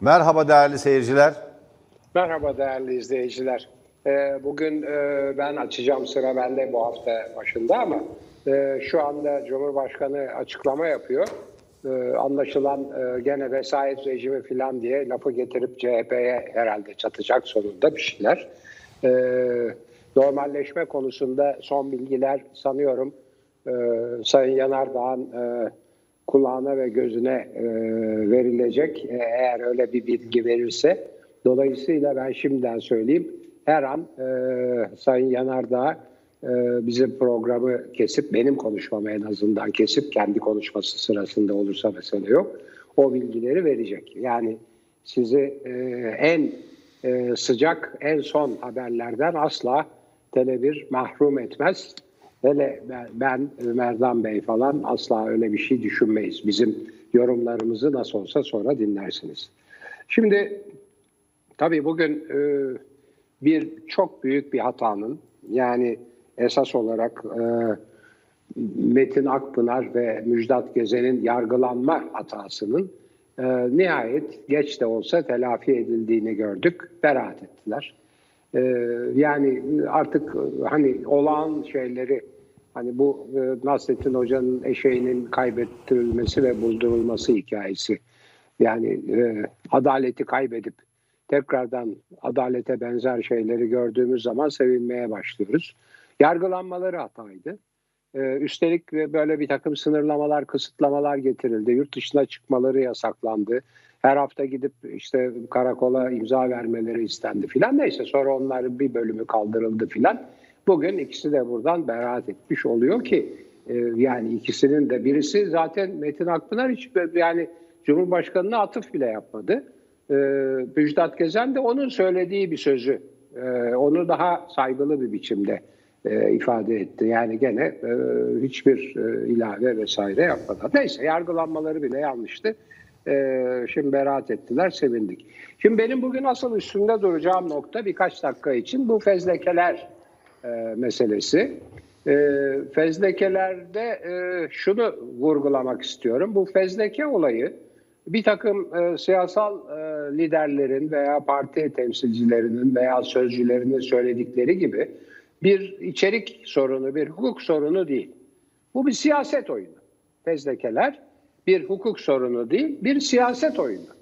Merhaba değerli seyirciler. Merhaba değerli izleyiciler. Ee, bugün e, ben açacağım sıra bende bu hafta başında ama e, şu anda Cumhurbaşkanı açıklama yapıyor. E, anlaşılan gene vesayet rejimi falan diye lafı getirip CHP'ye herhalde çatacak sonunda bir şeyler. Normalleşme konusunda son bilgiler sanıyorum Sayın Yanardağ'ın kulağına ve gözüne verilecek eğer öyle bir bilgi verirse. Dolayısıyla ben şimdiden söyleyeyim her an e, Sayın Yanardağ e, bizim programı kesip benim konuşmamı en azından kesip kendi konuşması sırasında olursa mesele yok. O bilgileri verecek. Yani sizi e, en e, sıcak, en son haberlerden asla Tele1 mahrum etmez. Hele ben, Merdan Bey falan asla öyle bir şey düşünmeyiz. Bizim yorumlarımızı nasıl olsa sonra dinlersiniz. Şimdi tabii bugün e, bir çok büyük bir hatanın yani esas olarak e, Metin Akpınar ve Müjdat Gezen'in yargılanma hatasının e, nihayet geç de olsa telafi edildiğini gördük. Beraat ettiler. E, yani artık hani olağan şeyleri hani bu e, Nasrettin Hoca'nın eşeğinin kaybettirilmesi ve buldurulması hikayesi yani e, adaleti kaybedip tekrardan adalete benzer şeyleri gördüğümüz zaman sevinmeye başlıyoruz. Yargılanmaları hataydı. Ee, üstelik böyle bir takım sınırlamalar, kısıtlamalar getirildi. Yurt dışına çıkmaları yasaklandı. Her hafta gidip işte karakola imza vermeleri istendi filan. Neyse sonra onların bir bölümü kaldırıldı filan. Bugün ikisi de buradan beraat etmiş oluyor ki e, yani ikisinin de birisi zaten Metin Akpınar hiç yani Cumhurbaşkanı'na atıf bile yapmadı e, Müjdat Gezen de onun söylediği bir sözü. E, onu daha saygılı bir biçimde ifade etti. Yani gene hiçbir ilave vesaire yapmadan. Neyse yargılanmaları bile yanlıştı. E, şimdi beraat ettiler, sevindik. Şimdi benim bugün asıl üstünde duracağım nokta birkaç dakika için bu fezlekeler e, meselesi. E, fezlekelerde e, şunu vurgulamak istiyorum. Bu fezleke olayı bir takım e, siyasal e, liderlerin veya parti temsilcilerinin veya sözcülerinin söyledikleri gibi bir içerik sorunu, bir hukuk sorunu değil. Bu bir siyaset oyunu. Fezlekeler bir hukuk sorunu değil, bir siyaset oyunu.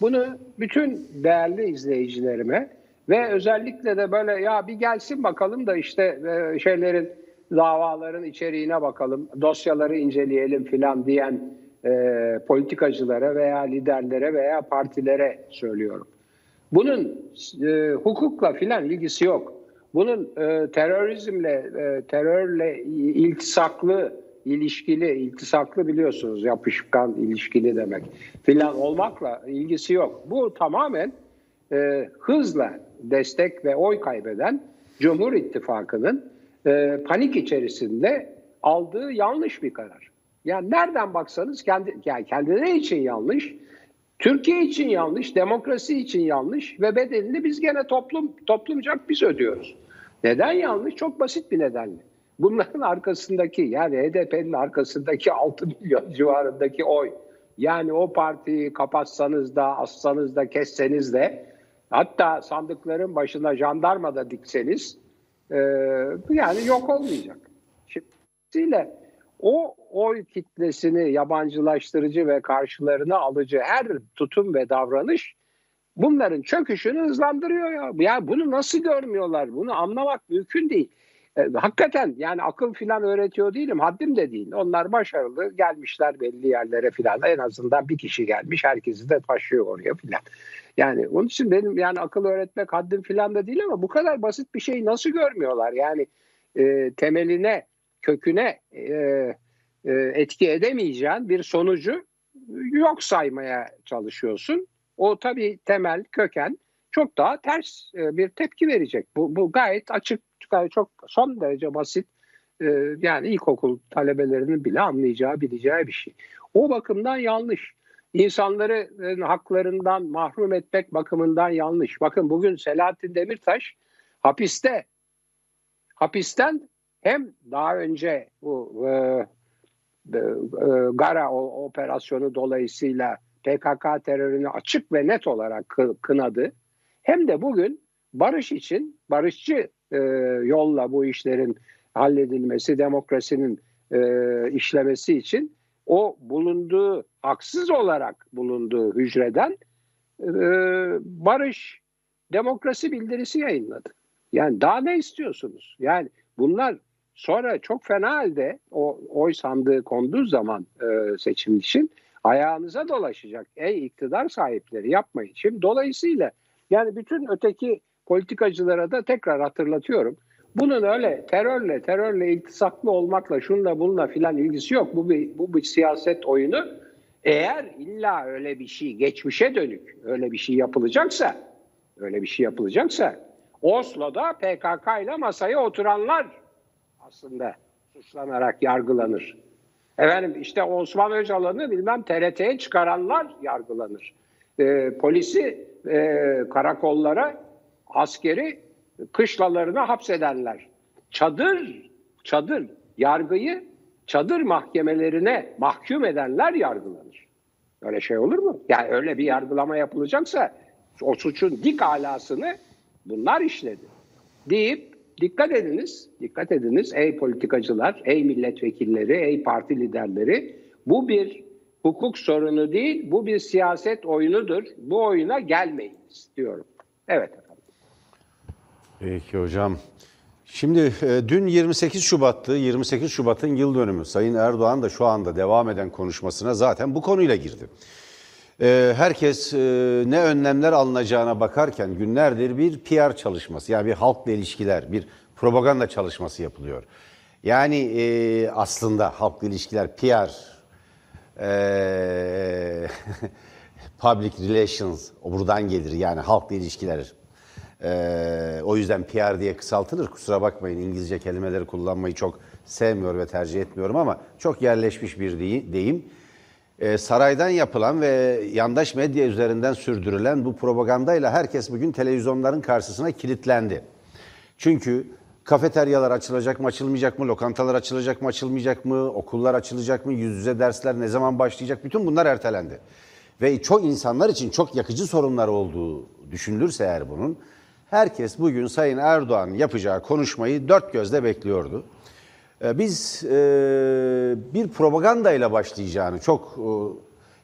Bunu bütün değerli izleyicilerime ve özellikle de böyle ya bir gelsin bakalım da işte e, şeylerin davaların içeriğine bakalım, dosyaları inceleyelim filan diyen e, politikacılara veya liderlere veya partilere söylüyorum. Bunun e, hukukla filan ilgisi yok. Bunun e, terörizmle, e, terörle iltisaklı, ilişkili, iltisaklı biliyorsunuz yapışkan ilişkili demek filan olmakla ilgisi yok. Bu tamamen e, hızla destek ve oy kaybeden Cumhur İttifakı'nın e, panik içerisinde aldığı yanlış bir karar. Yani nereden baksanız kendi yani kendileri için yanlış, Türkiye için yanlış, demokrasi için yanlış ve bedelini biz gene toplum toplumcak biz ödüyoruz. Neden yanlış? Çok basit bir nedenle. Bunların arkasındaki yani HDP'nin arkasındaki 6 milyon civarındaki oy yani o partiyi kapatsanız da assanız da kesseniz de hatta sandıkların başına jandarma da dikseniz e, yani yok olmayacak. Şimdi o oy kitlesini yabancılaştırıcı ve karşılarına alıcı her tutum ve davranış bunların çöküşünü hızlandırıyor ya. Ya bunu nasıl görmüyorlar? Bunu anlamak mümkün değil. E, hakikaten yani akıl filan öğretiyor değilim. Haddim de değil. Onlar başarılı gelmişler belli yerlere filan. En azından bir kişi gelmiş. Herkesi de taşıyor oraya filan. Yani onun için benim yani akıl öğretmek haddim filan da değil ama bu kadar basit bir şeyi nasıl görmüyorlar? Yani e, temeline, köküne e, e, etki edemeyeceğin bir sonucu yok saymaya çalışıyorsun. O tabii temel köken çok daha ters e, bir tepki verecek. Bu, bu gayet açık, gayet çok son derece basit. E, yani ilkokul talebelerinin bile anlayacağı, bileceği bir şey. O bakımdan yanlış. İnsanları haklarından mahrum etmek bakımından yanlış. Bakın bugün Selahattin Demirtaş hapiste. Hapisten hem daha önce bu e, e, Gara operasyonu dolayısıyla PKK terörünü açık ve net olarak kı- kınadı. Hem de bugün barış için, barışçı e, yolla bu işlerin halledilmesi, demokrasinin e, işlemesi için o bulunduğu, haksız olarak bulunduğu hücreden e, barış, demokrasi bildirisi yayınladı. Yani daha ne istiyorsunuz? Yani bunlar sonra çok fena halde o oy sandığı konduğu zaman e, seçim için ayağınıza dolaşacak. Ey iktidar sahipleri yapmayın. Şimdi dolayısıyla yani bütün öteki politikacılara da tekrar hatırlatıyorum. Bunun öyle terörle, terörle iltisaklı olmakla, şunla bununla filan ilgisi yok. Bu bir, bu bir siyaset oyunu. Eğer illa öyle bir şey, geçmişe dönük öyle bir şey yapılacaksa, öyle bir şey yapılacaksa, Oslo'da PKK ile masaya oturanlar aslında suçlanarak yargılanır. Efendim işte Osman Öcalan'ı bilmem TRT'ye çıkaranlar yargılanır. Ee, polisi e, karakollara, askeri kışlalarına hapsedenler. Çadır, çadır, yargıyı çadır mahkemelerine mahkum edenler yargılanır. Öyle şey olur mu? Yani öyle bir yargılama yapılacaksa o suçun dik alasını bunlar işledi. Deyip dikkat ediniz, dikkat ediniz ey politikacılar, ey milletvekilleri, ey parti liderleri bu bir hukuk sorunu değil, bu bir siyaset oyunudur. Bu oyuna gelmeyiniz diyorum. Evet. Peki hocam. Şimdi e, dün 28 Şubat'tı. 28 Şubat'ın yıl dönümü. Sayın Erdoğan da şu anda devam eden konuşmasına zaten bu konuyla girdi. E, herkes e, ne önlemler alınacağına bakarken günlerdir bir PR çalışması, yani bir halkla ilişkiler, bir propaganda çalışması yapılıyor. Yani aslında halkla ilişkiler, PR, public relations, o buradan gelir yani halkla ilişkiler. Ee, o yüzden PR diye kısaltılır. Kusura bakmayın İngilizce kelimeleri kullanmayı çok sevmiyor ve tercih etmiyorum ama çok yerleşmiş bir deyim. Ee, saraydan yapılan ve yandaş medya üzerinden sürdürülen bu propagandayla herkes bugün televizyonların karşısına kilitlendi. Çünkü kafeteryalar açılacak mı açılmayacak mı, lokantalar açılacak mı açılmayacak mı, okullar açılacak mı, yüz yüze dersler ne zaman başlayacak bütün bunlar ertelendi. Ve çok insanlar için çok yakıcı sorunlar olduğu düşünülürse eğer bunun, herkes bugün Sayın Erdoğan'ın yapacağı konuşmayı dört gözle bekliyordu. Biz bir propaganda ile başlayacağını çok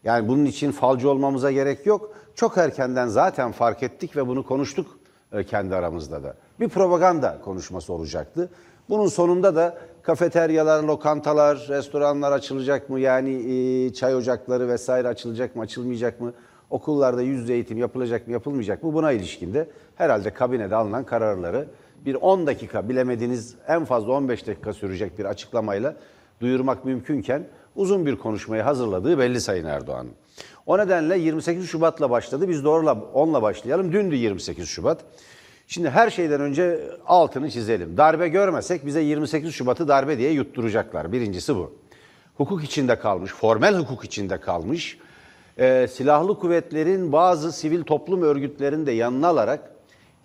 yani bunun için falcı olmamıza gerek yok. Çok erkenden zaten fark ettik ve bunu konuştuk kendi aramızda da. Bir propaganda konuşması olacaktı. Bunun sonunda da kafeteryalar, lokantalar, restoranlar açılacak mı? Yani çay ocakları vesaire açılacak mı, açılmayacak mı? Okullarda yüz yüze eğitim yapılacak mı, yapılmayacak mı? Buna ilişkinde herhalde kabinede alınan kararları bir 10 dakika bilemediğiniz en fazla 15 dakika sürecek bir açıklamayla duyurmak mümkünken uzun bir konuşmayı hazırladığı belli Sayın Erdoğan'ın. O nedenle 28 Şubat'la başladı. Biz de 10'la başlayalım. Dündü 28 Şubat. Şimdi her şeyden önce altını çizelim. Darbe görmesek bize 28 Şubat'ı darbe diye yutturacaklar. Birincisi bu. Hukuk içinde kalmış, formel hukuk içinde kalmış. E, silahlı kuvvetlerin bazı sivil toplum örgütlerini de yanına alarak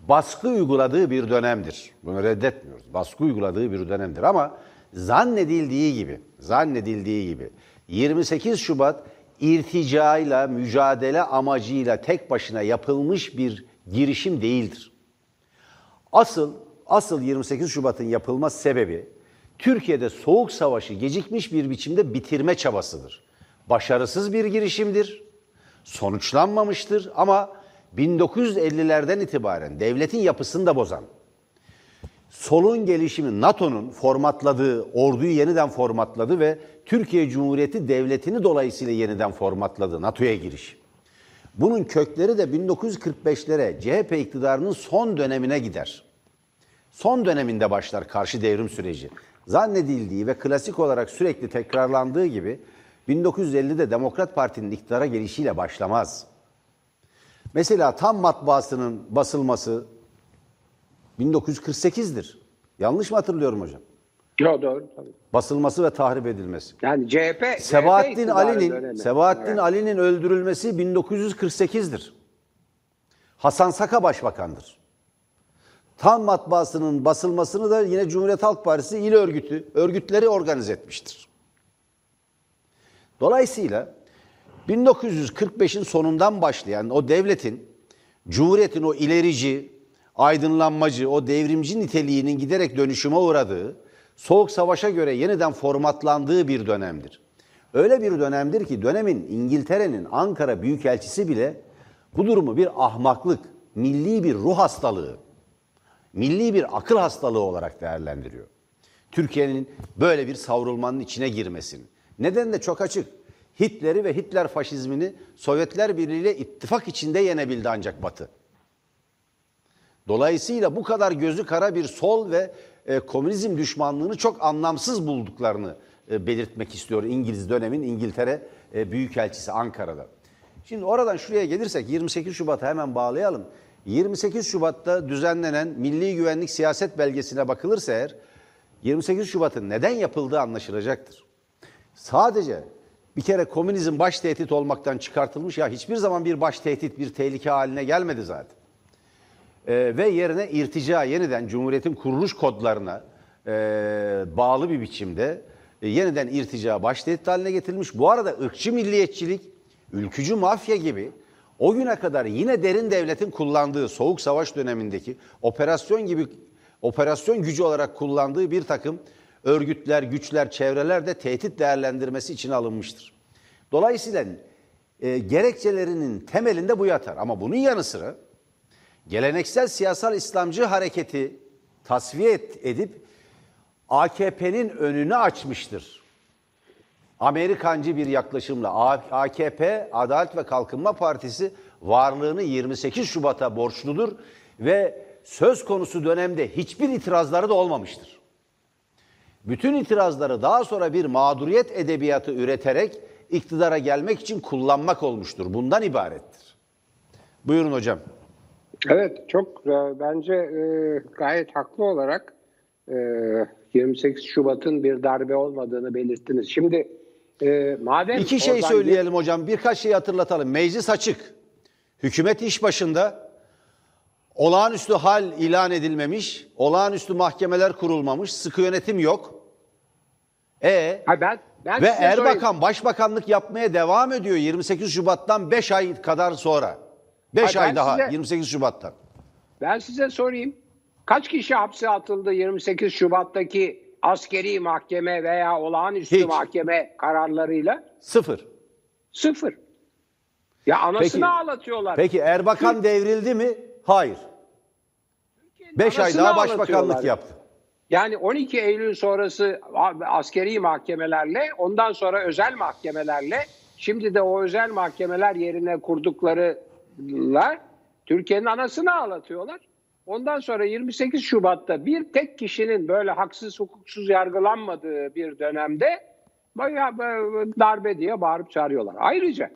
baskı uyguladığı bir dönemdir. Bunu reddetmiyoruz. Baskı uyguladığı bir dönemdir ama zannedildiği gibi, zannedildiği gibi 28 Şubat irticayla, mücadele amacıyla tek başına yapılmış bir girişim değildir. Asıl asıl 28 Şubat'ın yapılma sebebi Türkiye'de soğuk savaşı gecikmiş bir biçimde bitirme çabasıdır. Başarısız bir girişimdir. Sonuçlanmamıştır ama 1950'lerden itibaren devletin yapısını da bozan, solun gelişimi NATO'nun formatladığı, orduyu yeniden formatladı ve Türkiye Cumhuriyeti Devleti'ni dolayısıyla yeniden formatladı NATO'ya giriş. Bunun kökleri de 1945'lere CHP iktidarının son dönemine gider. Son döneminde başlar karşı devrim süreci. Zannedildiği ve klasik olarak sürekli tekrarlandığı gibi 1950'de Demokrat Parti'nin iktidara gelişiyle başlamaz. Mesela tam matbaasının basılması 1948'dir. Yanlış mı hatırlıyorum hocam? Yok doğru tabii. Basılması ve tahrip edilmesi. Yani CHP Sebahattin Ali'nin. Sebahattin Evet. Ali'nin öldürülmesi 1948'dir. Hasan Saka başbakandır. Tam matbaasının basılmasını da yine Cumhuriyet Halk Partisi il örgütü, örgütleri organize etmiştir. Dolayısıyla 1945'in sonundan başlayan o devletin, Cumhuriyet'in o ilerici, aydınlanmacı, o devrimci niteliğinin giderek dönüşüme uğradığı, Soğuk Savaş'a göre yeniden formatlandığı bir dönemdir. Öyle bir dönemdir ki dönemin İngiltere'nin Ankara Büyükelçisi bile bu durumu bir ahmaklık, milli bir ruh hastalığı, milli bir akıl hastalığı olarak değerlendiriyor. Türkiye'nin böyle bir savrulmanın içine girmesini. Neden de çok açık. Hitler'i ve Hitler faşizmini Sovyetler Birliği ile ittifak içinde yenebildi ancak Batı. Dolayısıyla bu kadar gözü kara bir sol ve e, komünizm düşmanlığını çok anlamsız bulduklarını e, belirtmek istiyor İngiliz dönemin İngiltere e, Büyükelçisi Ankara'da. Şimdi oradan şuraya gelirsek 28 Şubat'a hemen bağlayalım. 28 Şubat'ta düzenlenen Milli Güvenlik Siyaset Belgesi'ne bakılırsa eğer 28 Şubat'ın neden yapıldığı anlaşılacaktır. Sadece bir kere komünizm baş tehdit olmaktan çıkartılmış ya hiçbir zaman bir baş tehdit bir tehlike haline gelmedi zaten. Ee, ve yerine irtica yeniden Cumhuriyet'in kuruluş kodlarına e, bağlı bir biçimde e, yeniden irtica baş tehdit haline getirilmiş. Bu arada ırkçı milliyetçilik, ülkücü mafya gibi o güne kadar yine derin devletin kullandığı Soğuk Savaş dönemindeki operasyon gibi operasyon gücü olarak kullandığı bir takım örgütler, güçler, çevreler de tehdit değerlendirmesi için alınmıştır. Dolayısıyla e, gerekçelerinin temelinde bu yatar. Ama bunun yanı sıra geleneksel siyasal İslamcı hareketi tasfiye edip AKP'nin önünü açmıştır. Amerikancı bir yaklaşımla AKP Adalet ve Kalkınma Partisi varlığını 28 Şubat'a borçludur ve söz konusu dönemde hiçbir itirazları da olmamıştır. Bütün itirazları daha sonra bir mağduriyet edebiyatı üreterek iktidara gelmek için kullanmak olmuştur. Bundan ibarettir. Buyurun hocam. Evet çok e, bence e, gayet haklı olarak e, 28 Şubat'ın bir darbe olmadığını belirttiniz. Şimdi e, madem iki şey söyleyelim bir... hocam birkaç şey hatırlatalım. Meclis açık. Hükümet iş başında. Olağanüstü hal ilan edilmemiş, olağanüstü mahkemeler kurulmamış, sıkı yönetim yok. E ha ben, ben ve Erbakan sorayım. başbakanlık yapmaya devam ediyor 28 Şubat'tan 5 ay kadar sonra. 5 ay daha size, 28 Şubat'tan. Ben size sorayım. Kaç kişi hapse atıldı 28 Şubat'taki askeri mahkeme veya olağanüstü Hiç. mahkeme kararlarıyla? Sıfır. Sıfır. Ya anasını peki, ağlatıyorlar. Peki Erbakan devrildi mi? Hayır. 5 ay daha başbakanlık yaptı. Yani 12 Eylül sonrası askeri mahkemelerle, ondan sonra özel mahkemelerle, şimdi de o özel mahkemeler yerine kurduklarıyla Türkiye'nin anasını ağlatıyorlar. Ondan sonra 28 Şubat'ta bir tek kişinin böyle haksız hukuksuz yargılanmadığı bir dönemde bayağı darbe diye bağırıp çağırıyorlar. Ayrıca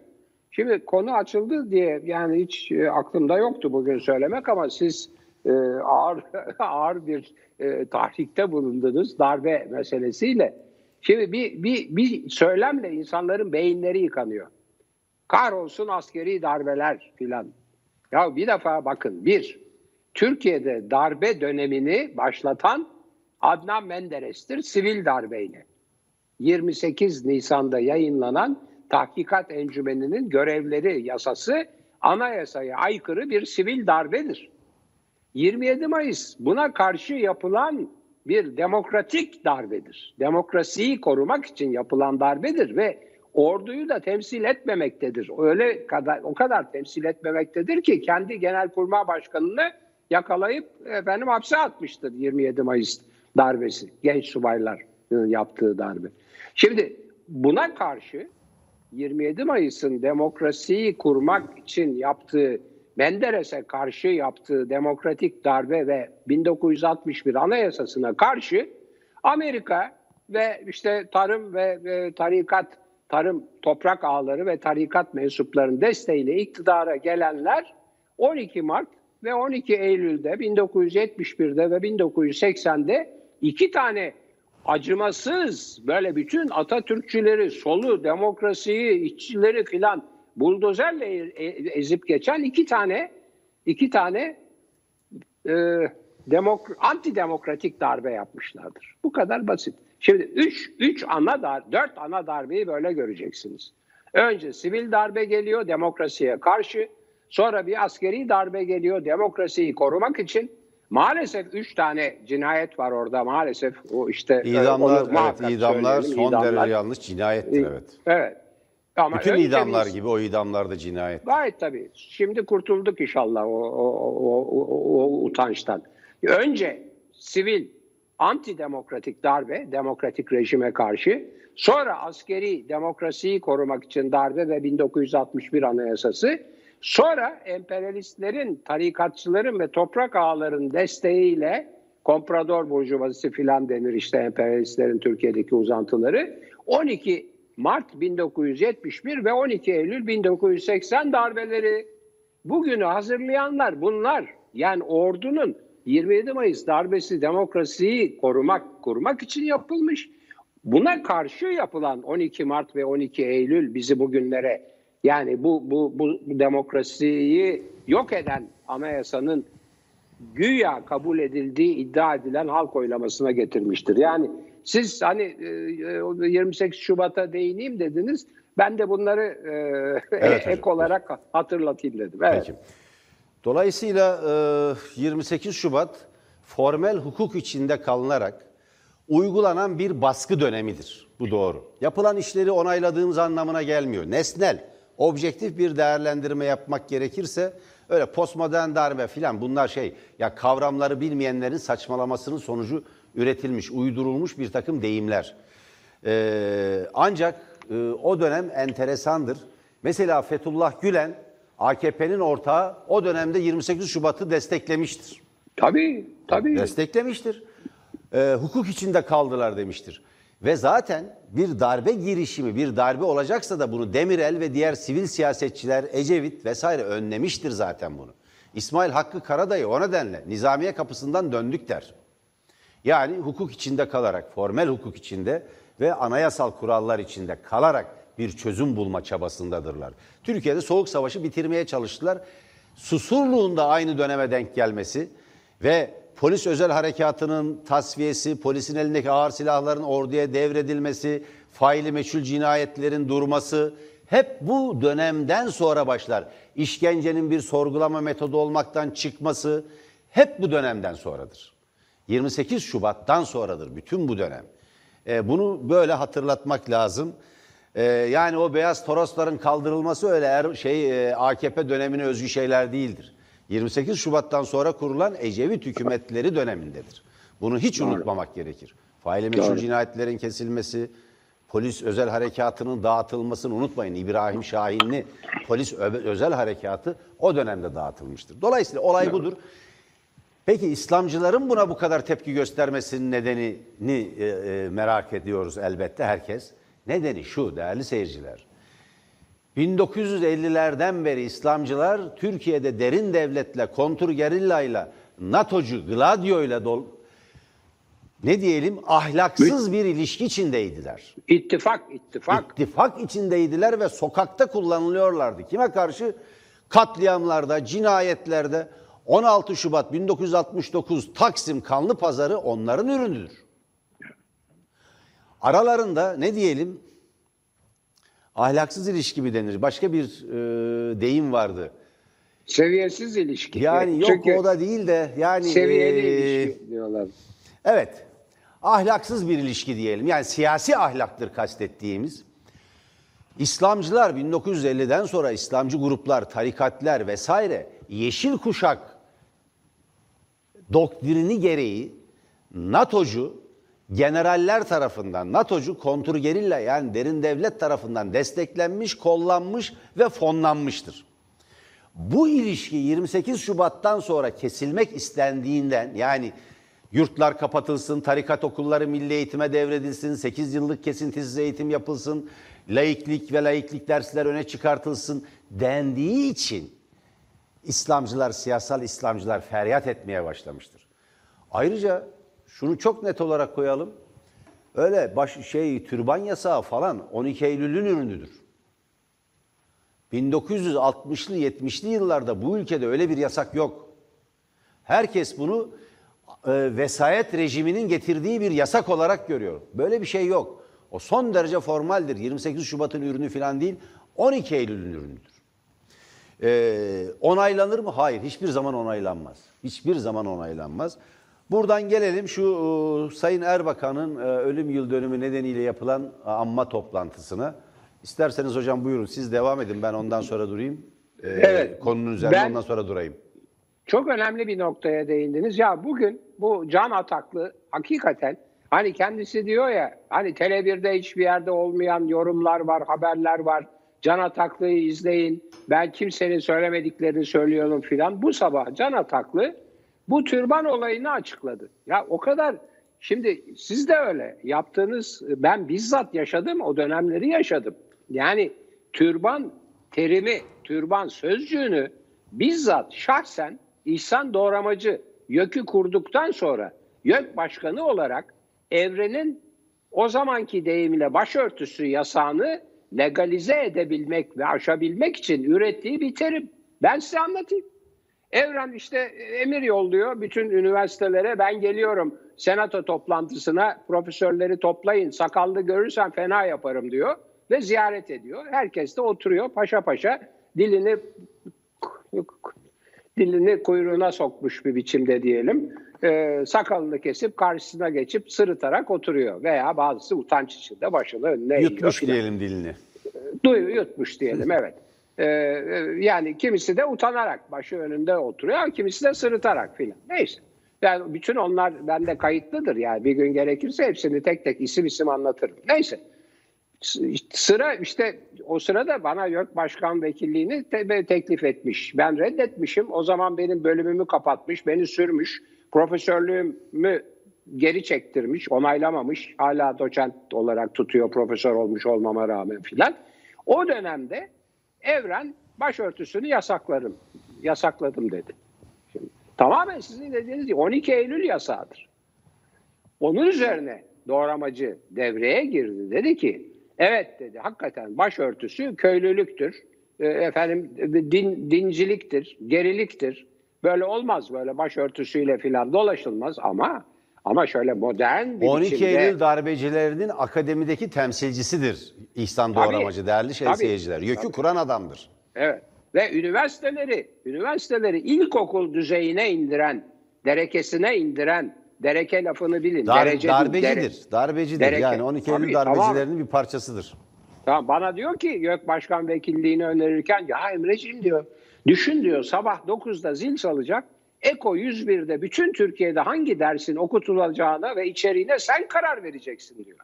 şimdi konu açıldı diye yani hiç e, aklımda yoktu bugün söylemek ama siz e, ağır ağır bir e, tahrikte bulundunuz darbe meselesiyle. Şimdi bir, bir, bir söylemle insanların beyinleri yıkanıyor. Kahrolsun askeri darbeler filan. Ya bir defa bakın bir, Türkiye'de darbe dönemini başlatan Adnan Menderes'tir sivil darbeyle. 28 Nisan'da yayınlanan Tahkikat Encümeni'nin görevleri yasası anayasaya aykırı bir sivil darbedir. 27 Mayıs buna karşı yapılan bir demokratik darbedir. Demokrasiyi korumak için yapılan darbedir ve orduyu da temsil etmemektedir. Öyle kadar o kadar temsil etmemektedir ki kendi Genelkurmay Başkanı'nı yakalayıp efendim hapse atmıştır 27 Mayıs darbesi. Genç subaylar yaptığı darbe. Şimdi buna karşı 27 Mayıs'ın demokrasiyi kurmak için yaptığı Menderes'e karşı yaptığı demokratik darbe ve 1961 anayasasına karşı Amerika ve işte tarım ve, ve tarikat, tarım toprak ağları ve tarikat mensuplarının desteğiyle iktidara gelenler 12 Mart ve 12 Eylül'de 1971'de ve 1980'de iki tane acımasız böyle bütün Atatürkçüleri, solu, demokrasiyi, işçileri filan buldozerle e, ezip geçen iki tane iki tane e, demok antidemokratik darbe yapmışlardır. Bu kadar basit. Şimdi üç, üç ana dar, dört ana darbeyi böyle göreceksiniz. Önce sivil darbe geliyor demokrasiye karşı. Sonra bir askeri darbe geliyor demokrasiyi korumak için. Maalesef üç tane cinayet var orada maalesef. O işte e, İdamlar, onu evet, idamlar son idamlar. derece yanlış cinayettir evet. Evet. Ama Bütün idamlar biz- gibi o idamlar da cinayet. Gayet tabii. Şimdi kurtulduk inşallah o, o, o, o, o utançtan. Önce sivil antidemokratik darbe, demokratik rejime karşı. Sonra askeri demokrasiyi korumak için darbe ve 1961 anayasası. Sonra emperyalistlerin, tarikatçıların ve toprak ağaların desteğiyle komprador burjuvazisi filan denir işte emperyalistlerin Türkiye'deki uzantıları. 12 Mart 1971 ve 12 Eylül 1980 darbeleri. Bugünü hazırlayanlar bunlar. Yani ordunun 27 Mayıs darbesi demokrasiyi korumak, kurmak için yapılmış. Buna karşı yapılan 12 Mart ve 12 Eylül bizi bugünlere yani bu, bu, bu demokrasiyi yok eden anayasanın güya kabul edildiği iddia edilen halk oylamasına getirmiştir. Yani siz hani e, e, 28 Şubat'a değineyim dediniz. Ben de bunları e, Evet ek hocam. olarak hatırlatayım dedim. Evet. Peki. Dolayısıyla e, 28 Şubat formel hukuk içinde kalınarak uygulanan bir baskı dönemidir. Bu doğru. Yapılan işleri onayladığımız anlamına gelmiyor. Nesnel, objektif bir değerlendirme yapmak gerekirse öyle postmodern darbe filan bunlar şey ya kavramları bilmeyenlerin saçmalamasının sonucu üretilmiş, uydurulmuş bir takım deyimler. Ee, ancak e, o dönem enteresandır. Mesela Fethullah Gülen AKP'nin ortağı o dönemde 28 Şubat'ı desteklemiştir. Tabii, tabii. Desteklemiştir. Ee, hukuk içinde kaldılar demiştir. Ve zaten bir darbe girişimi, bir darbe olacaksa da bunu Demirel ve diğer sivil siyasetçiler, Ecevit vesaire önlemiştir zaten bunu. İsmail Hakkı Karadayı o nedenle Nizamiye kapısından döndük der. Yani hukuk içinde kalarak, formel hukuk içinde ve anayasal kurallar içinde kalarak bir çözüm bulma çabasındadırlar. Türkiye'de Soğuk Savaşı bitirmeye çalıştılar. Susurluğun da aynı döneme denk gelmesi ve polis özel harekatının tasfiyesi, polisin elindeki ağır silahların orduya devredilmesi, faili meçhul cinayetlerin durması hep bu dönemden sonra başlar. İşkencenin bir sorgulama metodu olmaktan çıkması hep bu dönemden sonradır. 28 Şubat'tan sonradır bütün bu dönem. E, bunu böyle hatırlatmak lazım. E, yani o beyaz torosların kaldırılması öyle er, şey e, AKP dönemine özgü şeyler değildir. 28 Şubat'tan sonra kurulan Ecevit hükümetleri dönemindedir. Bunu hiç unutmamak gerekir. Faili Doğru. cinayetlerin kesilmesi, polis özel harekatının dağıtılmasını unutmayın. İbrahim Şahinli polis özel harekatı o dönemde dağıtılmıştır. Dolayısıyla olay budur. Peki İslamcıların buna bu kadar tepki göstermesinin nedenini e, e, merak ediyoruz elbette herkes. Nedeni şu değerli seyirciler. 1950'lerden beri İslamcılar Türkiye'de derin devletle, kontur gerillayla, NATO'cu, Gladio'yla dol ne diyelim ahlaksız bir ilişki içindeydiler. İttifak, ittifak. İttifak içindeydiler ve sokakta kullanılıyorlardı. Kime karşı? Katliamlarda, cinayetlerde 16 Şubat 1969 Taksim Kanlı Pazarı onların ürünüdür. Aralarında ne diyelim? Ahlaksız ilişki mi denir? Başka bir e, deyim vardı. Seviyesiz ilişki. Yani yok Çünkü o da değil de yani seviyeli e, ilişki diyorlar. Evet. Ahlaksız bir ilişki diyelim. Yani siyasi ahlaktır kastettiğimiz. İslamcılar 1950'den sonra İslamcı gruplar, tarikatlar vesaire yeşil kuşak doktrini gereği NATO'cu generaller tarafından, NATO'cu kontrgerilla yani derin devlet tarafından desteklenmiş, kollanmış ve fonlanmıştır. Bu ilişki 28 Şubat'tan sonra kesilmek istendiğinden yani yurtlar kapatılsın, tarikat okulları milli eğitime devredilsin, 8 yıllık kesintisiz eğitim yapılsın, laiklik ve laiklik dersler öne çıkartılsın dendiği için İslamcılar, siyasal İslamcılar feryat etmeye başlamıştır. Ayrıca şunu çok net olarak koyalım. Öyle baş şey türban yasağı falan 12 Eylül'ün ürünüdür. 1960'lı 70'li yıllarda bu ülkede öyle bir yasak yok. Herkes bunu e, vesayet rejiminin getirdiği bir yasak olarak görüyor. Böyle bir şey yok. O son derece formaldir. 28 Şubat'ın ürünü falan değil. 12 Eylül'ün ürünüdür. Ee, onaylanır mı? Hayır. Hiçbir zaman onaylanmaz. Hiçbir zaman onaylanmaz. Buradan gelelim şu e, Sayın Erbakan'ın e, ölüm yıl dönümü nedeniyle yapılan e, anma toplantısına. İsterseniz hocam buyurun siz devam edin ben ondan sonra durayım. Ee, Evet. Konunun üzerine Ben- ondan sonra durayım. Çok önemli bir noktaya değindiniz. Ya bugün bu Can Ataklı hakikaten hani kendisi diyor ya hani Tele1'de hiçbir yerde olmayan yorumlar var, haberler var. Can Ataklı'yı izleyin. Ben kimsenin söylemediklerini söylüyorum filan. Bu sabah Can Ataklı bu türban olayını açıkladı. Ya o kadar şimdi siz de öyle yaptığınız ben bizzat yaşadım o dönemleri yaşadım. Yani türban terimi, türban sözcüğünü bizzat şahsen İhsan Doğramacı YÖK'ü kurduktan sonra YÖK Başkanı olarak evrenin o zamanki deyimiyle başörtüsü yasağını legalize edebilmek ve aşabilmek için ürettiği bir terim. Ben size anlatayım. Evren işte emir yolluyor bütün üniversitelere ben geliyorum senato toplantısına profesörleri toplayın sakallı görürsem fena yaparım diyor ve ziyaret ediyor. Herkes de oturuyor paşa paşa dilini dilini kuyruğuna sokmuş bir biçimde diyelim. Ee, sakalını kesip karşısına geçip sırıtarak oturuyor veya bazısı utanç içinde başını önüne Yutmuş diyelim dilini. Duyu yutmuş diyelim evet. Ee, yani kimisi de utanarak başı önünde oturuyor, kimisi de sırıtarak filan. Neyse. Yani bütün onlar bende kayıtlıdır yani bir gün gerekirse hepsini tek tek isim isim anlatırım. Neyse. Sıra işte o sırada bana YÖK Başkan Vekilliğini te- teklif etmiş. Ben reddetmişim. O zaman benim bölümümü kapatmış, beni sürmüş. Profesörlüğümü geri çektirmiş, onaylamamış. Hala doçent olarak tutuyor profesör olmuş olmama rağmen filan. O dönemde Evren başörtüsünü yasaklarım, yasakladım dedi. Şimdi, tamamen sizin dediğiniz gibi 12 Eylül yasağıdır. Onun üzerine doğramacı devreye girdi. Dedi ki evet dedi hakikaten başörtüsü köylülüktür. E, efendim din, dinciliktir, geriliktir. Böyle olmaz böyle başörtüsüyle filan dolaşılmaz ama ama şöyle modern bir 12 biçimde Eylül darbecilerinin akademideki temsilcisidir İhsan Tabii. Doğramacı değerli şey Tabii. seyirciler. YÖK'ü Tabii. kuran adamdır. Evet. Ve üniversiteleri, üniversiteleri ilkokul düzeyine indiren, derekesine indiren, dereke lafını bilin. Dar- derece darbecidir. dere- Darbecidir. dereke. Yani 12 Eylül Tabii, darbecilerinin bir parçasıdır. Tamam, bana diyor ki YÖK Başkan Vekilliğini önerirken ya Emreciğim diyor düşün diyor sabah 9'da zil çalacak. Eko 101'de bütün Türkiye'de hangi dersin okutulacağına ve içeriğine sen karar vereceksin diyor.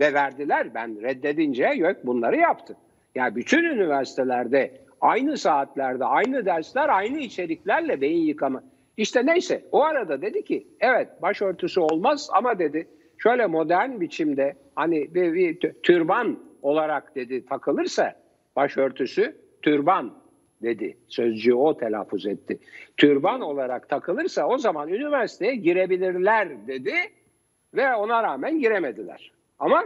Ve verdiler. Ben reddedince YÖK bunları yaptı. Yani bütün üniversitelerde aynı saatlerde aynı dersler aynı içeriklerle beyin yıkama. İşte neyse o arada dedi ki evet başörtüsü olmaz ama dedi şöyle modern biçimde hani bir, bir tü- türban olarak dedi takılırsa başörtüsü türban dedi. Sözcüğü o telaffuz etti. Türban olarak takılırsa o zaman üniversiteye girebilirler dedi ve ona rağmen giremediler. Ama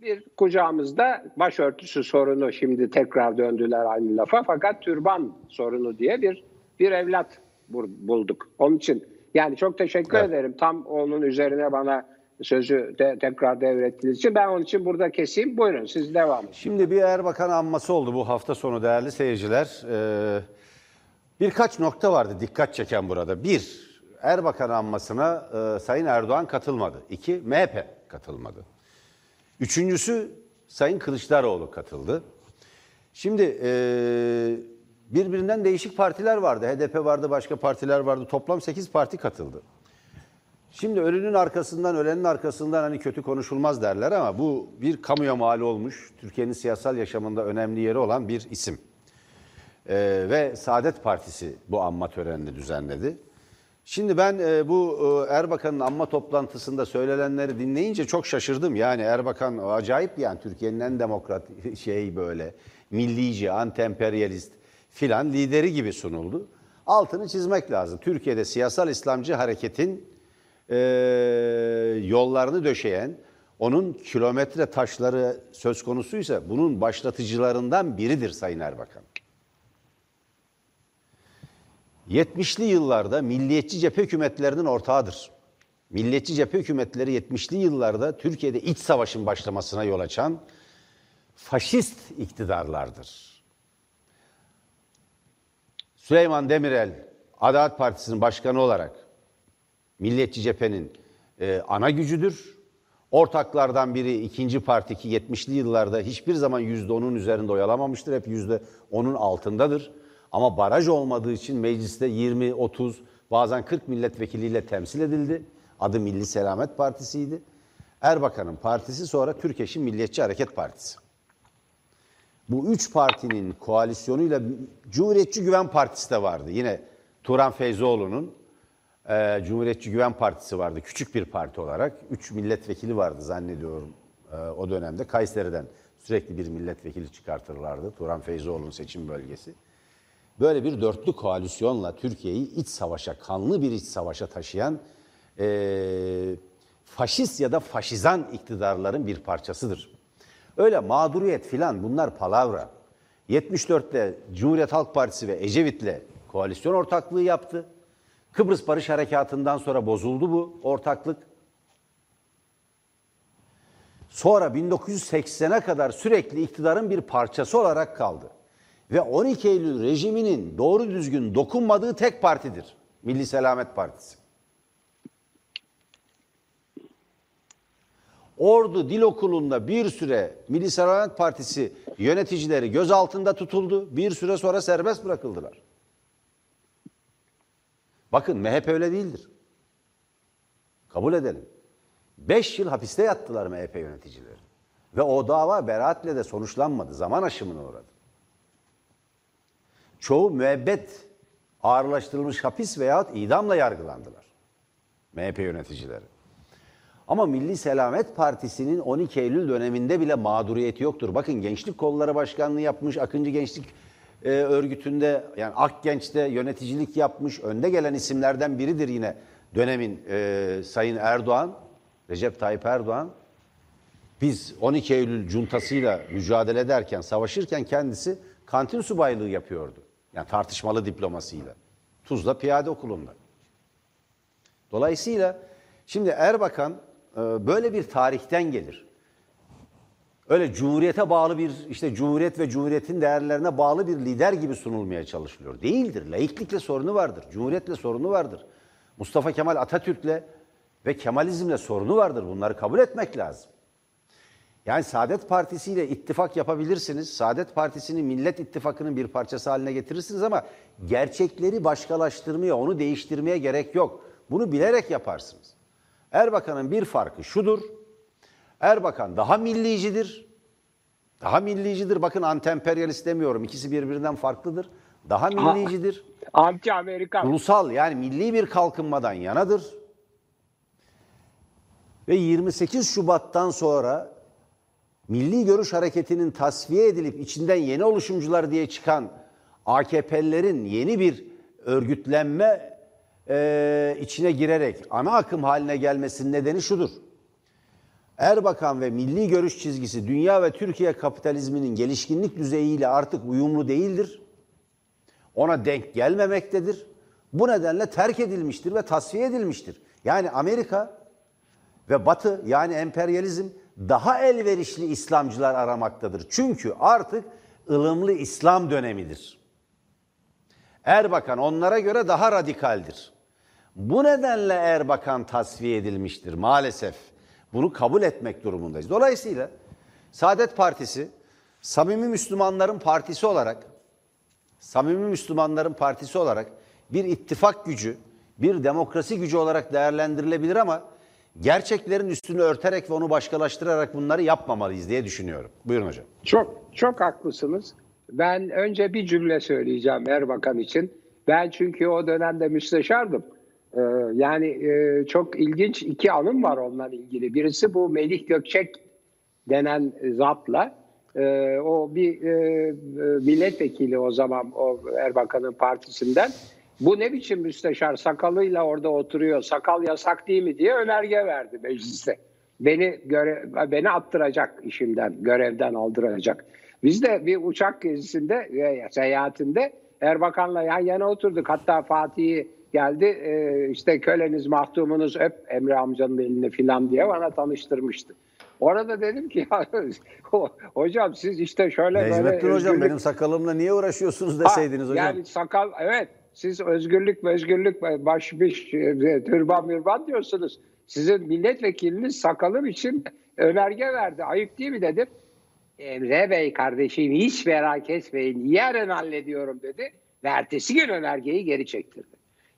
bir kucağımızda başörtüsü sorunu şimdi tekrar döndüler aynı lafa fakat türban sorunu diye bir bir evlat bulduk. Onun için yani çok teşekkür Evet. ederim. Tam onun üzerine bana sözü de, tekrar devrettiğiniz için ben onun için burada keseyim. Buyurun siz devam edin. Şimdi bir Erbakan anması oldu bu hafta sonu değerli seyirciler. Ee, birkaç nokta vardı dikkat çeken burada. Bir, Erbakan anmasına e, Sayın Erdoğan katılmadı. İki, MHP katılmadı. Üçüncüsü Sayın Kılıçdaroğlu katıldı. Şimdi e, birbirinden değişik partiler vardı. HDP vardı, başka partiler vardı. Toplam 8 parti katıldı. Şimdi ölünün arkasından, ölenin arkasından hani kötü konuşulmaz derler ama bu bir kamuya mal olmuş, Türkiye'nin siyasal yaşamında önemli yeri olan bir isim. Ee, ve Saadet Partisi bu anma törenini düzenledi. Şimdi ben e, bu e, Erbakan'ın anma toplantısında söylenenleri dinleyince çok şaşırdım. Yani Erbakan acayip yani Türkiye'nin en demokrat şey böyle millici, anti-emperyalist filan lideri gibi sunuldu. Altını çizmek lazım. Türkiye'de siyasal İslamcı hareketin e, yollarını döşeyen, onun kilometre taşları söz konusuysa bunun başlatıcılarından biridir Sayın Erbakan. 70'li yıllarda milliyetçi cephe hükümetlerinin ortağıdır. Milliyetçi cephe hükümetleri 70'li yıllarda Türkiye'de iç savaşın başlamasına yol açan faşist iktidarlardır. Süleyman Demirel Adalet Partisi'nin başkanı olarak Milliyetçi Cephe'nin e, ana gücüdür. Ortaklardan biri ikinci parti ki 70'li yıllarda hiçbir zaman %10'un üzerinde oyalamamıştır. Hep %10'un altındadır. Ama baraj olmadığı için mecliste 20, 30 bazen 40 milletvekiliyle temsil edildi. Adı Milli Selamet Partisi'ydi. Erbakan'ın partisi sonra Türkeş'in Milliyetçi Hareket Partisi. Bu üç partinin koalisyonuyla Cumhuriyetçi Güven Partisi de vardı. Yine Turan Feyzoğlu'nun e, Cumhuriyetçi Güven Partisi vardı. Küçük bir parti olarak. Üç milletvekili vardı zannediyorum e, o dönemde. Kayseri'den sürekli bir milletvekili çıkartırlardı. Turan Feyzoğlu'nun seçim bölgesi. Böyle bir dörtlü koalisyonla Türkiye'yi iç savaşa, kanlı bir iç savaşa taşıyan e, faşist ya da faşizan iktidarların bir parçasıdır. Öyle mağduriyet filan bunlar palavra. 74'te Cumhuriyet Halk Partisi ve Ecevit'le koalisyon ortaklığı yaptı. Kıbrıs Barış Harekatı'ndan sonra bozuldu bu ortaklık. Sonra 1980'e kadar sürekli iktidarın bir parçası olarak kaldı. Ve 12 Eylül rejiminin doğru düzgün dokunmadığı tek partidir. Milli Selamet Partisi. Ordu Dil Okulu'nda bir süre Milli Selamet Partisi yöneticileri gözaltında tutuldu. Bir süre sonra serbest bırakıldılar. Bakın MHP öyle değildir. Kabul edelim. Beş yıl hapiste yattılar MHP yöneticileri. Ve o dava beraatle de sonuçlanmadı. Zaman aşımına uğradı. Çoğu müebbet ağırlaştırılmış hapis veyahut idamla yargılandılar. MHP yöneticileri. Ama Milli Selamet Partisi'nin 12 Eylül döneminde bile mağduriyeti yoktur. Bakın Gençlik Kolları Başkanlığı yapmış, Akıncı Gençlik e, Örgütü'nde yani Akgenç'te yöneticilik yapmış, önde gelen isimlerden biridir yine dönemin e, Sayın Erdoğan, Recep Tayyip Erdoğan. Biz 12 Eylül cuntasıyla mücadele ederken, savaşırken kendisi kantin subaylığı yapıyordu. Yani tartışmalı diplomasıyla. Tuzla Piyade Okulu'nda. Dolayısıyla şimdi Erbakan e, böyle bir tarihten gelir. Öyle cumhuriyete bağlı bir işte cumhuriyet ve cumhuriyetin değerlerine bağlı bir lider gibi sunulmaya çalışılıyor. Değildir. Laiklikle sorunu vardır. Cumhuriyetle sorunu vardır. Mustafa Kemal Atatürk'le ve Kemalizmle sorunu vardır. Bunları kabul etmek lazım. Yani Saadet Partisi ile ittifak yapabilirsiniz. Saadet Partisi'ni Millet İttifakı'nın bir parçası haline getirirsiniz ama gerçekleri başkalaştırmaya, onu değiştirmeye gerek yok. Bunu bilerek yaparsınız. Erbakan'ın bir farkı şudur. Erbakan daha millicidir. Daha millicidir. Bakın anti-emperyalist demiyorum. İkisi birbirinden farklıdır. Daha millicidir. Anti-Amerikan. Ulusal yani milli bir kalkınmadan yanadır. Ve 28 Şubat'tan sonra Milli Görüş Hareketi'nin tasfiye edilip içinden yeni oluşumcular diye çıkan AKP'lilerin yeni bir örgütlenme e, içine girerek ana akım haline gelmesinin nedeni şudur. Erbakan ve milli görüş çizgisi dünya ve Türkiye kapitalizminin gelişkinlik düzeyiyle artık uyumlu değildir. Ona denk gelmemektedir. Bu nedenle terk edilmiştir ve tasfiye edilmiştir. Yani Amerika ve Batı yani emperyalizm daha elverişli İslamcılar aramaktadır. Çünkü artık ılımlı İslam dönemidir. Erbakan onlara göre daha radikaldir. Bu nedenle Erbakan tasfiye edilmiştir maalesef. Bunu kabul etmek durumundayız. Dolayısıyla Saadet Partisi samimi Müslümanların partisi olarak samimi Müslümanların partisi olarak bir ittifak gücü, bir demokrasi gücü olarak değerlendirilebilir ama gerçeklerin üstünü örterek ve onu başkalaştırarak bunları yapmamalıyız diye düşünüyorum. Buyurun hocam. Çok çok haklısınız. Ben önce bir cümle söyleyeceğim Erbakan için. Ben çünkü o dönemde müsteşardım. Ee, yani e, çok ilginç iki anım var onunla ilgili. Birisi bu Melih Gökçek denen zatla. E, o bir e, milletvekili o zaman o Erbakan'ın partisinden. Bu ne biçim müsteşar sakalıyla orada oturuyor sakal yasak değil mi diye önerge verdi mecliste. Beni göre, beni attıracak işimden, görevden aldıracak. Biz de bir uçak gezisinde, seyahatinde Erbakan'la yan yana oturduk. Hatta Fatih'i geldi e, işte köleniz mahtumunuz öp Emre amcanın elini filan diye bana tanıştırmıştı. Orada dedim ki ya, hocam siz işte şöyle böyle Necmettin hocam özgürlük- benim sakalımla niye uğraşıyorsunuz Ha, deseydiniz hocam. Yani sakal evet siz özgürlük özgürlük başmış e, türban mürban diyorsunuz. Sizin milletvekiliniz sakalım için önerge verdi. Ayıp değil mi dedim. Emre Bey kardeşim hiç merak etmeyin yarın hallediyorum dedi. Ve ertesi gün önergeyi geri çektirdi.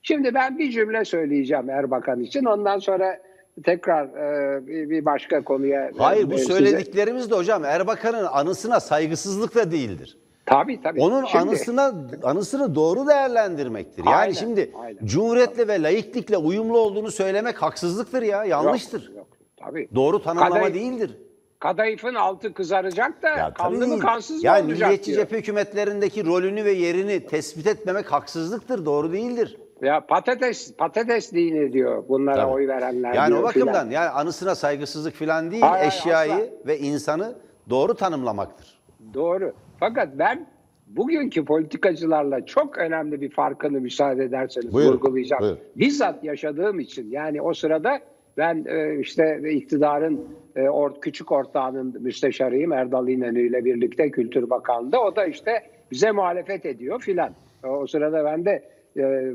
Şimdi ben bir cümle söyleyeceğim Erbakan için. Ondan sonra tekrar e, bir başka konuya. Hayır bu e, size- söylediklerimiz de hocam Erbakan'ın anısına saygısızlık da değildir. Tabii tabii. Onun Şimdi- anısına anısını doğru değerlendirmektir. Yani Aynen, şimdi aynen. cumhuriyetle ve laiklikle uyumlu olduğunu söylemek haksızlıktır ya, yanlıştır. Yok, yok, tabii. Doğru tanımlama Kadayıf- değildir. Kadayıfın altı kızaracak da Ya kanlı mı kansız yani mı olacak milliyetçi diyor. cephe hükümetlerindeki rolünü ve yerini tespit etmemek haksızlıktır, doğru değildir. Ya patates patates dini diyor bunlara Tabii. oy verenler. Yani diyor o bakımdan filan. yani anısına saygısızlık falan değil, Hayır, eşyayı asla. ve insanı doğru tanımlamaktır. Doğru. Fakat ben bugünkü politikacılarla çok önemli bir farkını müsaade ederseniz Buyurun, vurgulayacağım. buyurun. Bizzat yaşadığım için yani o sırada ben e, işte iktidarın e, küçük ortağının müsteşarıyım Erdal İnönü ile birlikte Kültür Bakanlığı'nda. O da işte bize muhalefet ediyor filan. O sırada ben de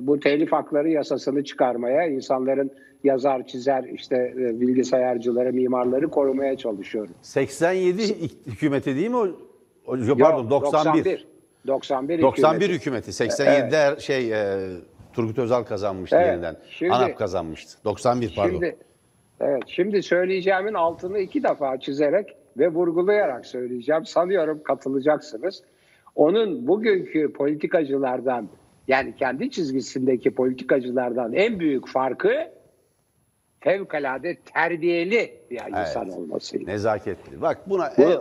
bu telif hakları yasasını çıkarmaya, insanların yazar, çizer, işte e, bilgisayarcıları, mimarları korumaya çalışıyorum. 87 ik- hükümeti değil mi o? o- Yok, pardon 91. 91. 91 hükümeti. hükümeti. 87'de er- şey e, Turgut Özal kazanmıştı Evet, yeniden. şimdi- ANAP kazanmıştı. 91 pardon. Şimdi, evet, şimdi söyleyeceğimin altını iki defa çizerek ve vurgulayarak söyleyeceğim. Sanıyorum katılacaksınız. Onun bugünkü politikacılardan yani kendi çizgisindeki politikacılardan en büyük farkı fevkalade terbiyeli bir insan olmasıydı. Nezaketli. Bak buna Bu en-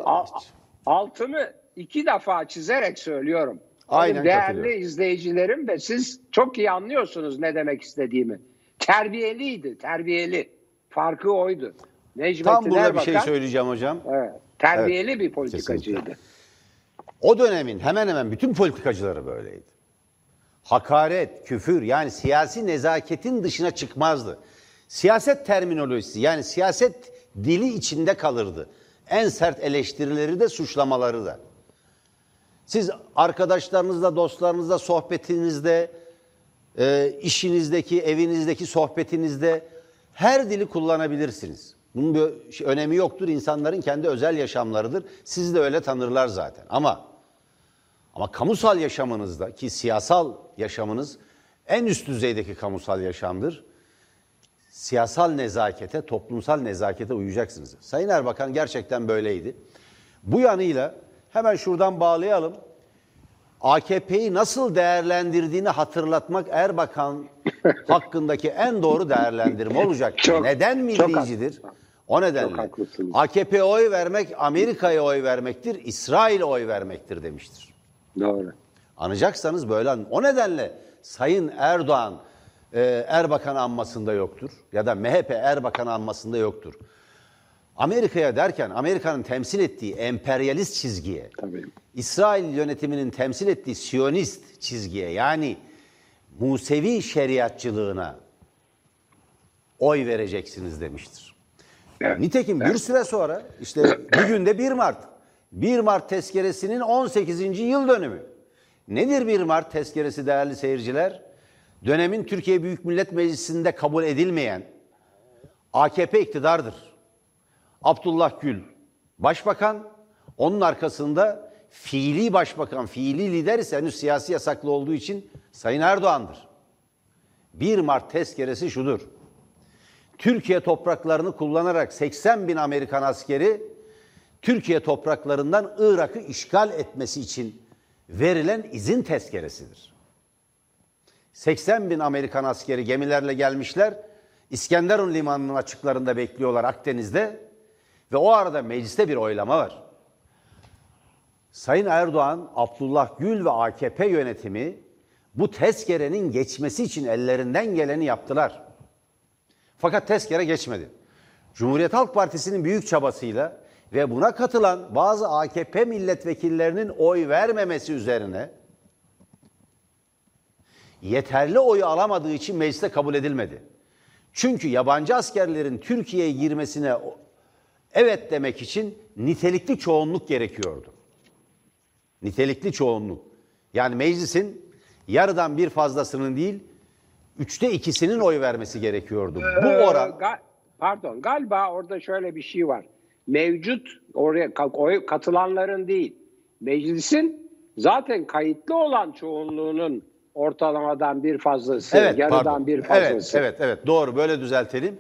altını iki defa çizerek söylüyorum. Aynen Benim değerli izleyicilerim ve siz çok iyi anlıyorsunuz ne demek istediğimi. Terbiyeliydi, terbiyeli. Farkı oydu. Necmettin tam burada bir Erbakan, şey söyleyeceğim hocam. Evet, terbiyeli bir politikacıydı. Kesinlikle. O dönemin hemen hemen bütün politikacıları böyleydi. Hakaret, küfür yani siyasi nezaketin dışına çıkmazdı. Siyaset terminolojisi yani siyaset dili içinde kalırdı. En sert eleştirileri de suçlamaları da. Siz arkadaşlarınızla, dostlarınızla, sohbetinizde, e, işinizdeki, evinizdeki sohbetinizde her dili kullanabilirsiniz. Bunun bir önemi yoktur. İnsanların kendi özel yaşamlarıdır. Sizi de öyle tanırlar zaten. Ama ama kamusal yaşamınızda ki siyasal yaşamınız en üst düzeydeki kamusal yaşamdır. Siyasal nezakete, toplumsal nezakete uyacaksınız. Sayın Erbakan gerçekten böyleydi. Bu yanıyla hemen şuradan bağlayalım. AKP'yi nasıl değerlendirdiğini hatırlatmak Erbakan hakkındaki en doğru değerlendirme olacak. Çok- Neden çok millicidir? O nedenle Çok. AKP'ye oy vermek Amerika'ya oy vermektir, İsrail'e oy vermektir demiştir. Doğru. Anacaksanız böyle anın. O nedenle Sayın Erdoğan e, Erbakan anmasında yoktur ya da MHP Erbakan anmasında yoktur. Amerika'ya derken Amerika'nın temsil ettiği emperyalist çizgiye, Tabii. İsrail yönetiminin temsil ettiği Siyonist çizgiye yani Musevi şeriatçılığına oy vereceksiniz demiştir. Evet. Nitekim bir süre sonra işte bugün de 1 Mart. 1 Mart tezkeresinin 18. yıl dönümü. Nedir 1 Mart tezkeresi değerli seyirciler? Dönemin Türkiye Büyük Millet Meclisi'nde kabul edilmeyen AKP iktidardır. Abdullah Gül başbakan, onun arkasında fiili başbakan, fiili lider ise henüz siyasi yasaklı olduğu için Sayın Erdoğan'dır. 1 Mart tezkeresi şudur. Türkiye topraklarını kullanarak 80 bin Amerikan askeri Türkiye topraklarından Irak'ı işgal etmesi için verilen izin tezkeresidir. 80 bin Amerikan askeri gemilerle gelmişler. İskenderun limanının açıklarında bekliyorlar Akdeniz'de ve o arada mecliste bir oylama var. Sayın Erdoğan, Abdullah Gül ve AKP yönetimi bu tezkerenin geçmesi için ellerinden geleni yaptılar. Fakat tezkere geçmedi. Cumhuriyet Halk Partisi'nin büyük çabasıyla ve buna katılan bazı AKP milletvekillerinin oy vermemesi üzerine yeterli oyu alamadığı için mecliste kabul edilmedi. Çünkü yabancı askerlerin Türkiye'ye girmesine Evet demek için nitelikli çoğunluk gerekiyordu. Nitelikli çoğunluk. Yani meclisin yarıdan bir fazlasının değil, üçte ikisinin oy vermesi gerekiyordu. Bu Ee, oran pardon galiba orada şöyle bir şey var. Mevcut oraya oy katılanların değil, meclisin zaten kayıtlı olan çoğunluğunun ortalamadan bir fazlası, yarıdan pardon. bir Evet, fazlası. evet, evet. Doğru. Böyle düzeltelim.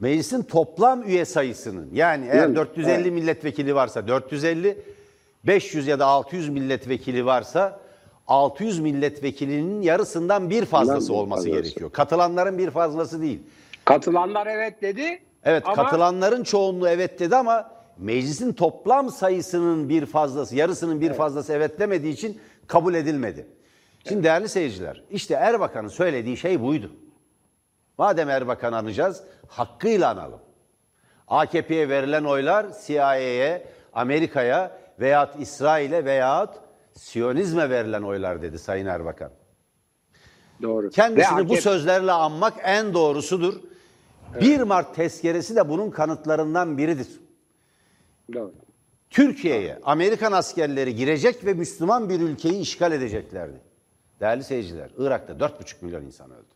Meclisin toplam üye sayısının yani eğer Evet, 450 evet. milletvekili varsa 450, 500 ya da 600 milletvekili varsa 600 milletvekilinin yarısından bir fazlası olması fazlası. gerekiyor. Katılanların bir fazlası değil. Katılanlar evet dedi. Evet ama katılanların çoğunluğu evet dedi ama meclisin toplam sayısının bir fazlası, yarısının bir fazlası evet demediği için kabul edilmedi. Şimdi değerli seyirciler, işte Erbakan'ın söylediği şey buydu. Madem Erbakan'ı anacağız, hakkıyla analım. AKP'ye verilen oylar CIA'ye, Amerika'ya veyahut İsrail'e veyahut Siyonizme verilen oylar dedi Sayın Erbakan. doğru. Kendisini Ve bu AKP sözlerle anmak en doğrusudur. 1 Mart tezkeresi de bunun kanıtlarından biridir. Doğru. Türkiye'ye Amerikan askerleri girecek ve Müslüman bir ülkeyi işgal edeceklerdi. Değerli seyirciler, Irak'ta 4,5 milyon insan öldü.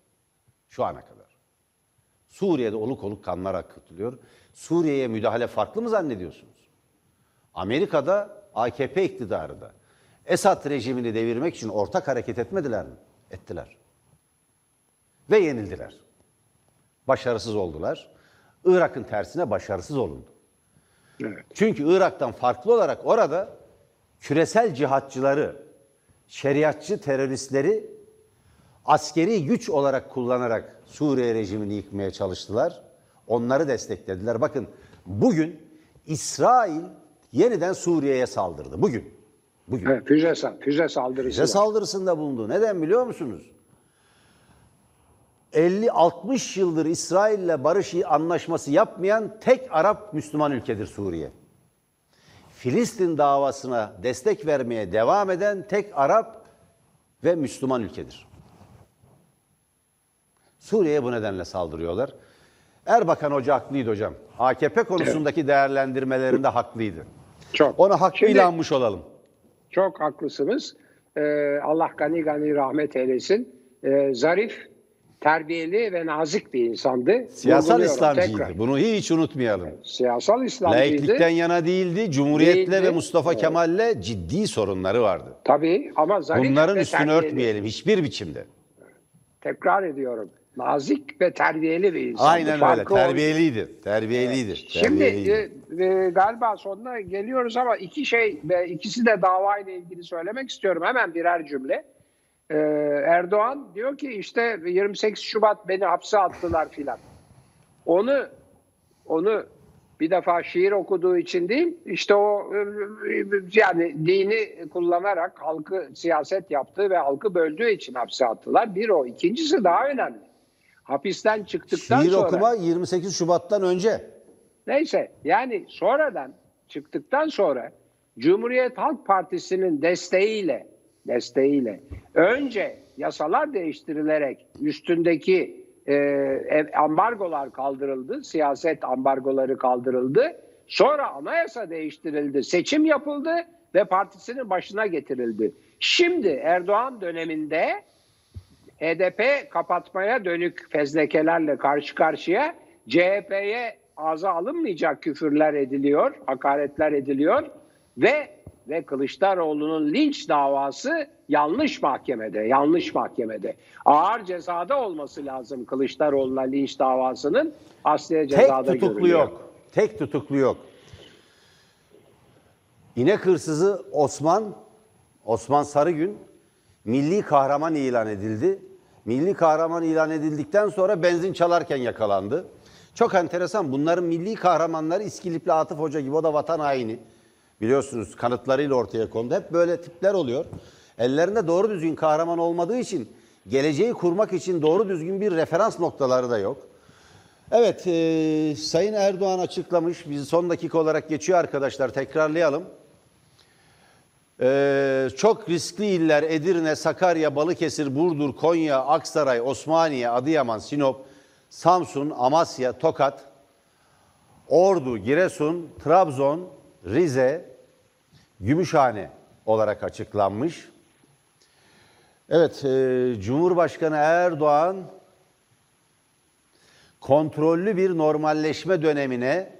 Şu ana kadar. Suriye'de oluk oluk kanlar akıtılıyor. Suriye'ye müdahale farklı mı zannediyorsunuz? Amerika'da AKP iktidarı da Esad rejimini devirmek için ortak hareket etmediler mi? Ettiler. Ve yenildiler. Başarısız oldular. Irak'ın tersine başarısız olundu. Evet. Çünkü Irak'tan farklı olarak orada küresel cihatçıları, şeriatçı teröristleri askeri güç olarak kullanarak Suriye rejimini yıkmaya çalıştılar. Onları desteklediler. Bakın bugün İsrail yeniden Suriye'ye saldırdı. Bugün. Bugün. Evet, füze, füze saldırısı Bize var. saldırısında bulundu. Neden biliyor musunuz? 50-60 yıldır İsrail'le barış anlaşması yapmayan tek Arap Müslüman ülkedir Suriye. Filistin davasına destek vermeye devam eden tek Arap ve Müslüman ülkedir. Suriye'ye bu nedenle saldırıyorlar. Erbakan Hoca haklıydı hocam. AKP konusundaki değerlendirmelerinde haklıydı. Çok. Ona hakkıyla anmış olalım. Çok haklısınız. Ee, Allah gani gani rahmet eylesin. Ee, zarif, terbiyeli ve nazik bir insandı. Siyasal İslamcıydı. tekrar. Bunu hiç unutmayalım. Siyasal İslamcıydı. Laiklikten yana değildi. Cumhuriyetle Değildi. ve Mustafa Kemal'le ciddi sorunları vardı. Tabii ama zarif Bunların üstünü terbiyeli. örtmeyelim hiçbir biçimde. Tekrar ediyorum. Nazik ve terbiyeli bir insandı. Aynen öyle. Farkı oydu. Terbiyeliydi. Terbiyeliydi. Şimdi terbiyeliydi. e, e, galiba sonuna geliyoruz ama iki şey ve ikisi de davayla ilgili söylemek istiyorum. Hemen birer cümle. E, Erdoğan diyor ki işte 28 Şubat beni hapse attılar filan. Onu onu bir defa şiir okuduğu için değil işte o yani dini kullanarak halkı siyaset yaptığı ve halkı böldüğü için hapse attılar. Bir o. İkincisi daha önemli. Hapisten çıktıktan Şiir sonra okuma 28 Şubat'tan önce. Neyse yani sonradan çıktıktan sonra Cumhuriyet Halk Partisi'nin desteğiyle desteğiyle önce yasalar değiştirilerek üstündeki e, ambargolar kaldırıldı, siyaset ambargoları kaldırıldı. Sonra anayasa değiştirildi, seçim yapıldı ve partisinin başına getirildi. Şimdi Erdoğan döneminde HDP kapatmaya dönük fezlekelerle karşı karşıya CHP'ye ağza alınmayacak küfürler ediliyor, hakaretler ediliyor ve ve Kılıçdaroğlu'nun linç davası yanlış mahkemede, yanlış mahkemede. Ağır cezada olması lazım Kılıçdaroğlu'na linç davasının asliye Tek cezada tutuklu görülüyor. yok. Tek tutuklu yok. İnek hırsızı Osman, Osman Sarıgün milli kahraman ilan edildi. Milli kahraman ilan edildikten sonra benzin çalarken yakalandı. Çok enteresan. Bunların milli kahramanları İskilipli Atıf Hoca gibi o da vatan haini. Biliyorsunuz kanıtlarıyla ortaya kondu. Hep böyle tipler oluyor. Ellerinde doğru düzgün kahraman olmadığı için geleceği kurmak için doğru düzgün bir referans noktaları da yok. Evet, e, Sayın Erdoğan açıklamış. Biz son dakika olarak geçiyor arkadaşlar. Tekrarlayalım. E, çok riskli iller Edirne, Sakarya, Balıkesir, Burdur, Konya, Aksaray, Osmaniye, Adıyaman, Sinop, Samsun, Amasya, Tokat, Ordu, Giresun, Trabzon, Rize, Gümüşhane olarak açıklanmış. Evet, e, Cumhurbaşkanı Erdoğan kontrollü bir normalleşme dönemine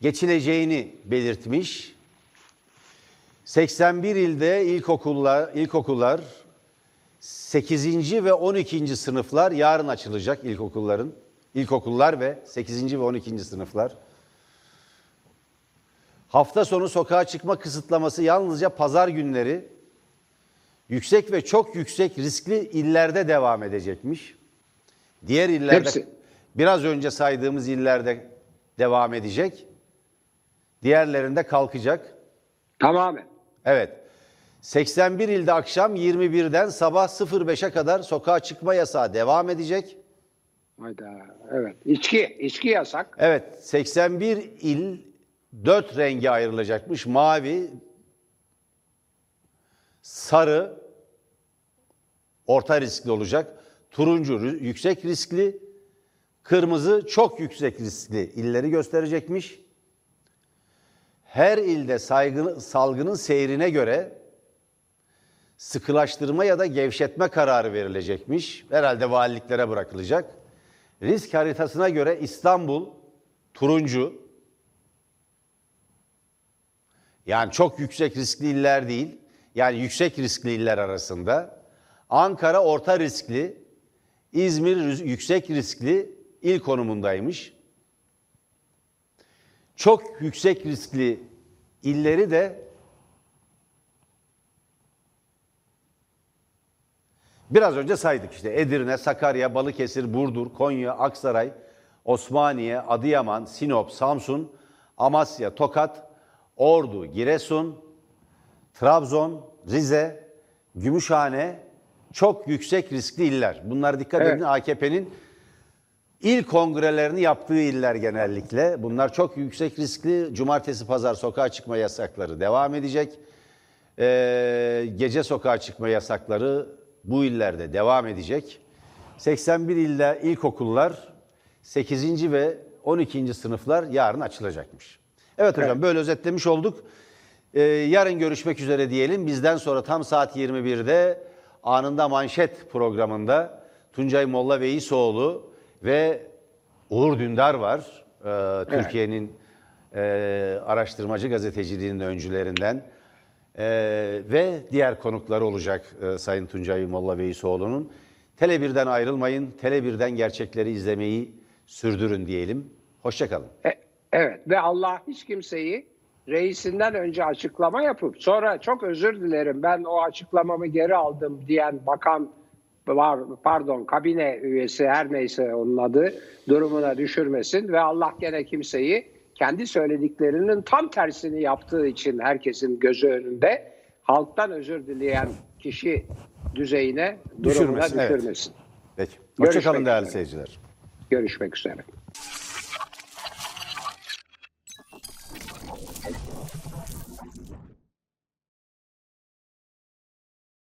geçileceğini belirtmiş. 81 ilde ilkokullar, ilkokullar 8. ve 12. sınıflar yarın açılacak ilkokulların. İlkokullar ve 8. ve 12. sınıflar. Hafta sonu sokağa çıkma kısıtlaması yalnızca pazar günleri yüksek ve çok yüksek riskli illerde devam edecekmiş. Diğer illerde Hepsi. biraz önce saydığımız illerde devam edecek. Diğerlerinde kalkacak. Tamamen. Evet. 81 ilde akşam 21'den sabah 05'e kadar sokağa çıkma yasağı devam edecek. Hayda. Evet. İçki, içki yasak. Evet, 81 il 4 renge ayrılacakmış. Mavi, sarı orta riskli olacak. Turuncu yüksek riskli, kırmızı çok yüksek riskli illeri gösterecekmiş. Her ilde saygın, salgının seyrine göre sıkılaştırma ya da gevşetme kararı verilecekmiş. Herhalde valiliklere bırakılacak. Risk haritasına göre İstanbul turuncu. Yani çok yüksek riskli iller değil. Yani yüksek riskli iller arasında. Ankara orta riskli. İzmir yüksek riskli il konumundaymış. Çok yüksek riskli illeri de Biraz önce saydık işte Edirne, Sakarya, Balıkesir, Burdur, Konya, Aksaray, Osmaniye, Adıyaman, Sinop, Samsun, Amasya, Tokat, Ordu, Giresun, Trabzon, Rize, Gümüşhane çok yüksek riskli iller. Bunlar dikkat Evet. edin AKP'nin il kongrelerini yaptığı iller genellikle. Bunlar çok yüksek riskli. Cumartesi, pazar sokağa çıkma yasakları devam edecek. Ee, gece sokağa çıkma yasakları bu illerde devam edecek. 81 ilde ilkokullar 8. ve 12. sınıflar yarın açılacakmış. Evet hocam Evet. böyle özetlemiş olduk. Ee, yarın görüşmek üzere diyelim. Bizden sonra tam saat 21'de anında manşet programında Tuncay Molla Veisoğlu ve Uğur Dündar var. Ee, Türkiye'nin e, araştırmacı gazeteciliğinin öncülerinden. Ee, ve diğer konukları olacak e, Sayın Tuncay Molla Veisoğlu'nun. Tele1'den ayrılmayın, Tele1'den gerçekleri izlemeyi sürdürün diyelim. Hoşçakalın. E, evet ve Allah hiç kimseyi reisinden önce açıklama yapıp sonra çok özür dilerim ben o açıklamamı geri aldım diyen bakan var pardon kabine üyesi her neyse onun adı durumuna düşürmesin ve Allah gene kimseyi kendi söylediklerinin tam tersini yaptığı için herkesin gözü önünde halktan özür dileyen kişi düzeyine durumuna Düşürmesin, evet. düşürmesin. Peki. Görüşmek Hoşçakalın değerli seyirciler. Görüşmek üzere.